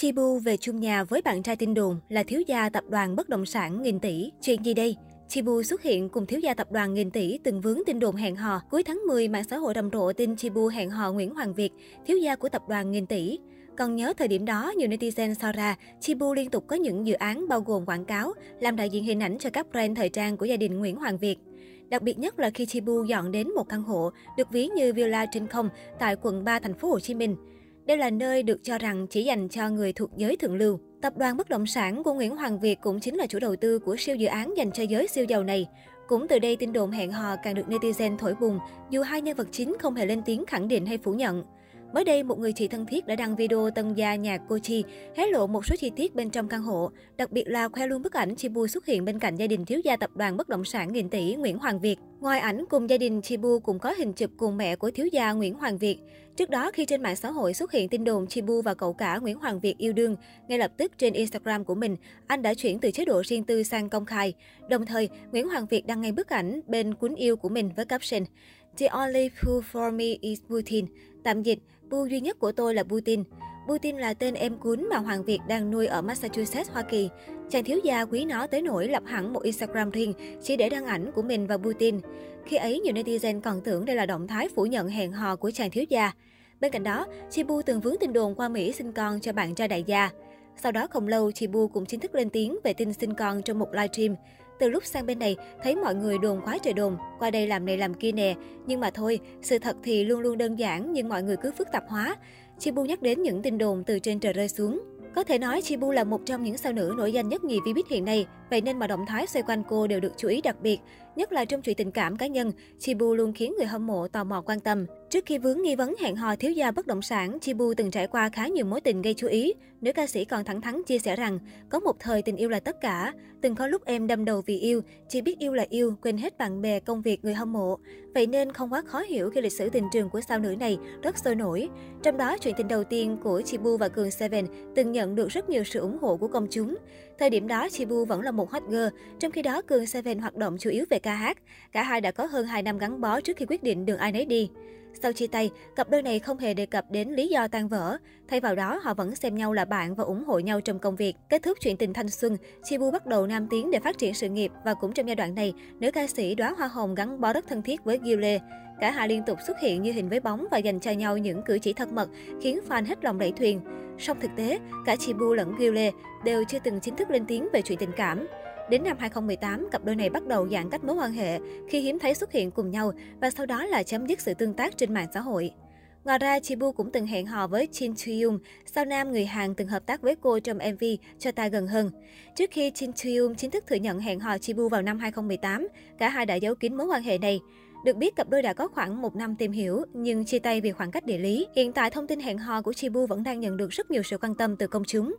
Chibu về chung nhà với bạn trai tin đồn là thiếu gia tập đoàn bất động sản nghìn tỷ. Chuyện gì đây? Chibu xuất hiện cùng thiếu gia tập đoàn nghìn tỷ từng vướng tin đồn hẹn hò. Cuối tháng 10, mạng xã hội rầm rộ tin Chibu hẹn hò Nguyễn Hoàng Việt, thiếu gia của tập đoàn nghìn tỷ. Còn nhớ thời điểm đó, nhiều netizen so ra, Chibu liên tục có những dự án bao gồm quảng cáo, làm đại diện hình ảnh cho các brand thời trang của gia đình Nguyễn Hoàng Việt. Đặc biệt nhất là khi Chibu dọn đến một căn hộ được ví như villa trên không tại quận 3 thành phố Hồ Chí Minh. Đây là nơi được cho rằng chỉ dành cho người thuộc giới thượng lưu. Tập đoàn bất động sản của Nguyễn Hoàng Việt cũng chính là chủ đầu tư của siêu dự án dành cho giới siêu giàu này. Cũng từ đây tin đồn hẹn hò càng được netizen thổi bùng, dù hai nhân vật chính không hề lên tiếng khẳng định hay phủ nhận. Mới đây, một người chị thân thiết đã đăng video tân gia nhà cô Chi, hé lộ một số chi tiết bên trong căn hộ, đặc biệt là khoe luôn bức ảnh Chibu xuất hiện bên cạnh gia đình thiếu gia tập đoàn bất động sản nghìn tỷ Nguyễn Hoàng Việt. Ngoài ảnh cùng gia đình Chibu cũng có hình chụp cùng mẹ của thiếu gia Nguyễn Hoàng Việt. Trước đó, khi trên mạng xã hội xuất hiện tin đồn Chibu và cậu cả Nguyễn Hoàng Việt yêu đương, ngay lập tức trên Instagram của mình, anh đã chuyển từ chế độ riêng tư sang công khai. Đồng thời, Nguyễn Hoàng Việt đăng ngay bức ảnh bên cuốn yêu của mình với caption The only fool for me is Putin. Tạm dịch, bu duy nhất của tôi là Putin. Putin là tên em cún mà Hoàng Việt đang nuôi ở Massachusetts, Hoa Kỳ. Chàng thiếu gia quý nó tới nỗi lập hẳn một Instagram riêng chỉ để đăng ảnh của mình và Putin. Khi ấy, nhiều netizen còn tưởng đây là động thái phủ nhận hẹn hò của chàng thiếu gia. Bên cạnh đó, Chibu từng vướng tin đồn qua Mỹ sinh con cho bạn trai đại gia. Sau đó không lâu, Chibu cũng chính thức lên tiếng về tin sinh con trong một livestream. Từ lúc sang bên này, thấy mọi người đồn quá trời đồn, qua đây làm này làm kia nè. Nhưng mà thôi, sự thật thì luôn luôn đơn giản nhưng mọi người cứ phức tạp hóa. Chibu nhắc đến những tin đồn từ trên trời rơi xuống. Có thể nói Chibu là một trong những sao nữ nổi danh nhất nhì Vbiz hiện nay, vậy nên mọi động thái xoay quanh cô đều được chú ý đặc biệt. Nhất là trong chuyện tình cảm cá nhân, Chibu luôn khiến người hâm mộ tò mò quan tâm. Trước khi vướng nghi vấn hẹn hò thiếu gia bất động sản, Chibu từng trải qua khá nhiều mối tình gây chú ý. Nữ ca sĩ còn thẳng thắn chia sẻ rằng, có một thời tình yêu là tất cả. Từng có lúc em đâm đầu vì yêu, chỉ biết yêu là yêu, quên hết bạn bè, công việc, người hâm mộ. Vậy nên không quá khó hiểu khi lịch sử tình trường của sao nữ này rất sôi nổi. Trong đó, chuyện tình đầu tiên của Chibu và Cường Seven từng nhận được rất nhiều sự ủng hộ của công chúng. Thời điểm đó, Chibu vẫn là một hot girl, trong khi đó Cường Seven hoạt động chủ yếu về ca hát. Cả hai đã có hơn 2 năm gắn bó trước khi quyết định đường ai nấy đi. Sau chia tay, cặp đôi này không hề đề cập đến lý do tan vỡ. Thay vào đó, họ vẫn xem nhau là bạn và ủng hộ nhau trong công việc. Kết thúc chuyện tình thanh xuân, Chibu bắt đầu nam tiến để phát triển sự nghiệp và cũng trong giai đoạn này, nữ ca sĩ đóa hoa hồng gắn bó rất thân thiết với Gile. Cả hai liên tục xuất hiện như hình với bóng và dành cho nhau những cử chỉ thân mật, khiến fan hết lòng đẩy thuyền. Song thực tế, cả Chibu lẫn Gile đều chưa từng chính thức lên tiếng về chuyện tình cảm. Đến năm 2018, cặp đôi này bắt đầu giãn cách mối quan hệ khi hiếm thấy xuất hiện cùng nhau và sau đó là chấm dứt sự tương tác trên mạng xã hội. Ngoài ra, Chibu cũng từng hẹn hò với Shin Chuyung, sao nam người Hàn từng hợp tác với cô trong MV Cho ta gần hơn. Trước khi Shin Chuyung chính thức thừa nhận hẹn hò Chibu vào năm 2018, cả hai đã giấu kín mối quan hệ này. Được biết, cặp đôi đã có khoảng một năm tìm hiểu, nhưng chia tay vì khoảng cách địa lý. Hiện tại, thông tin hẹn hò của Chibu vẫn đang nhận được rất nhiều sự quan tâm từ công chúng.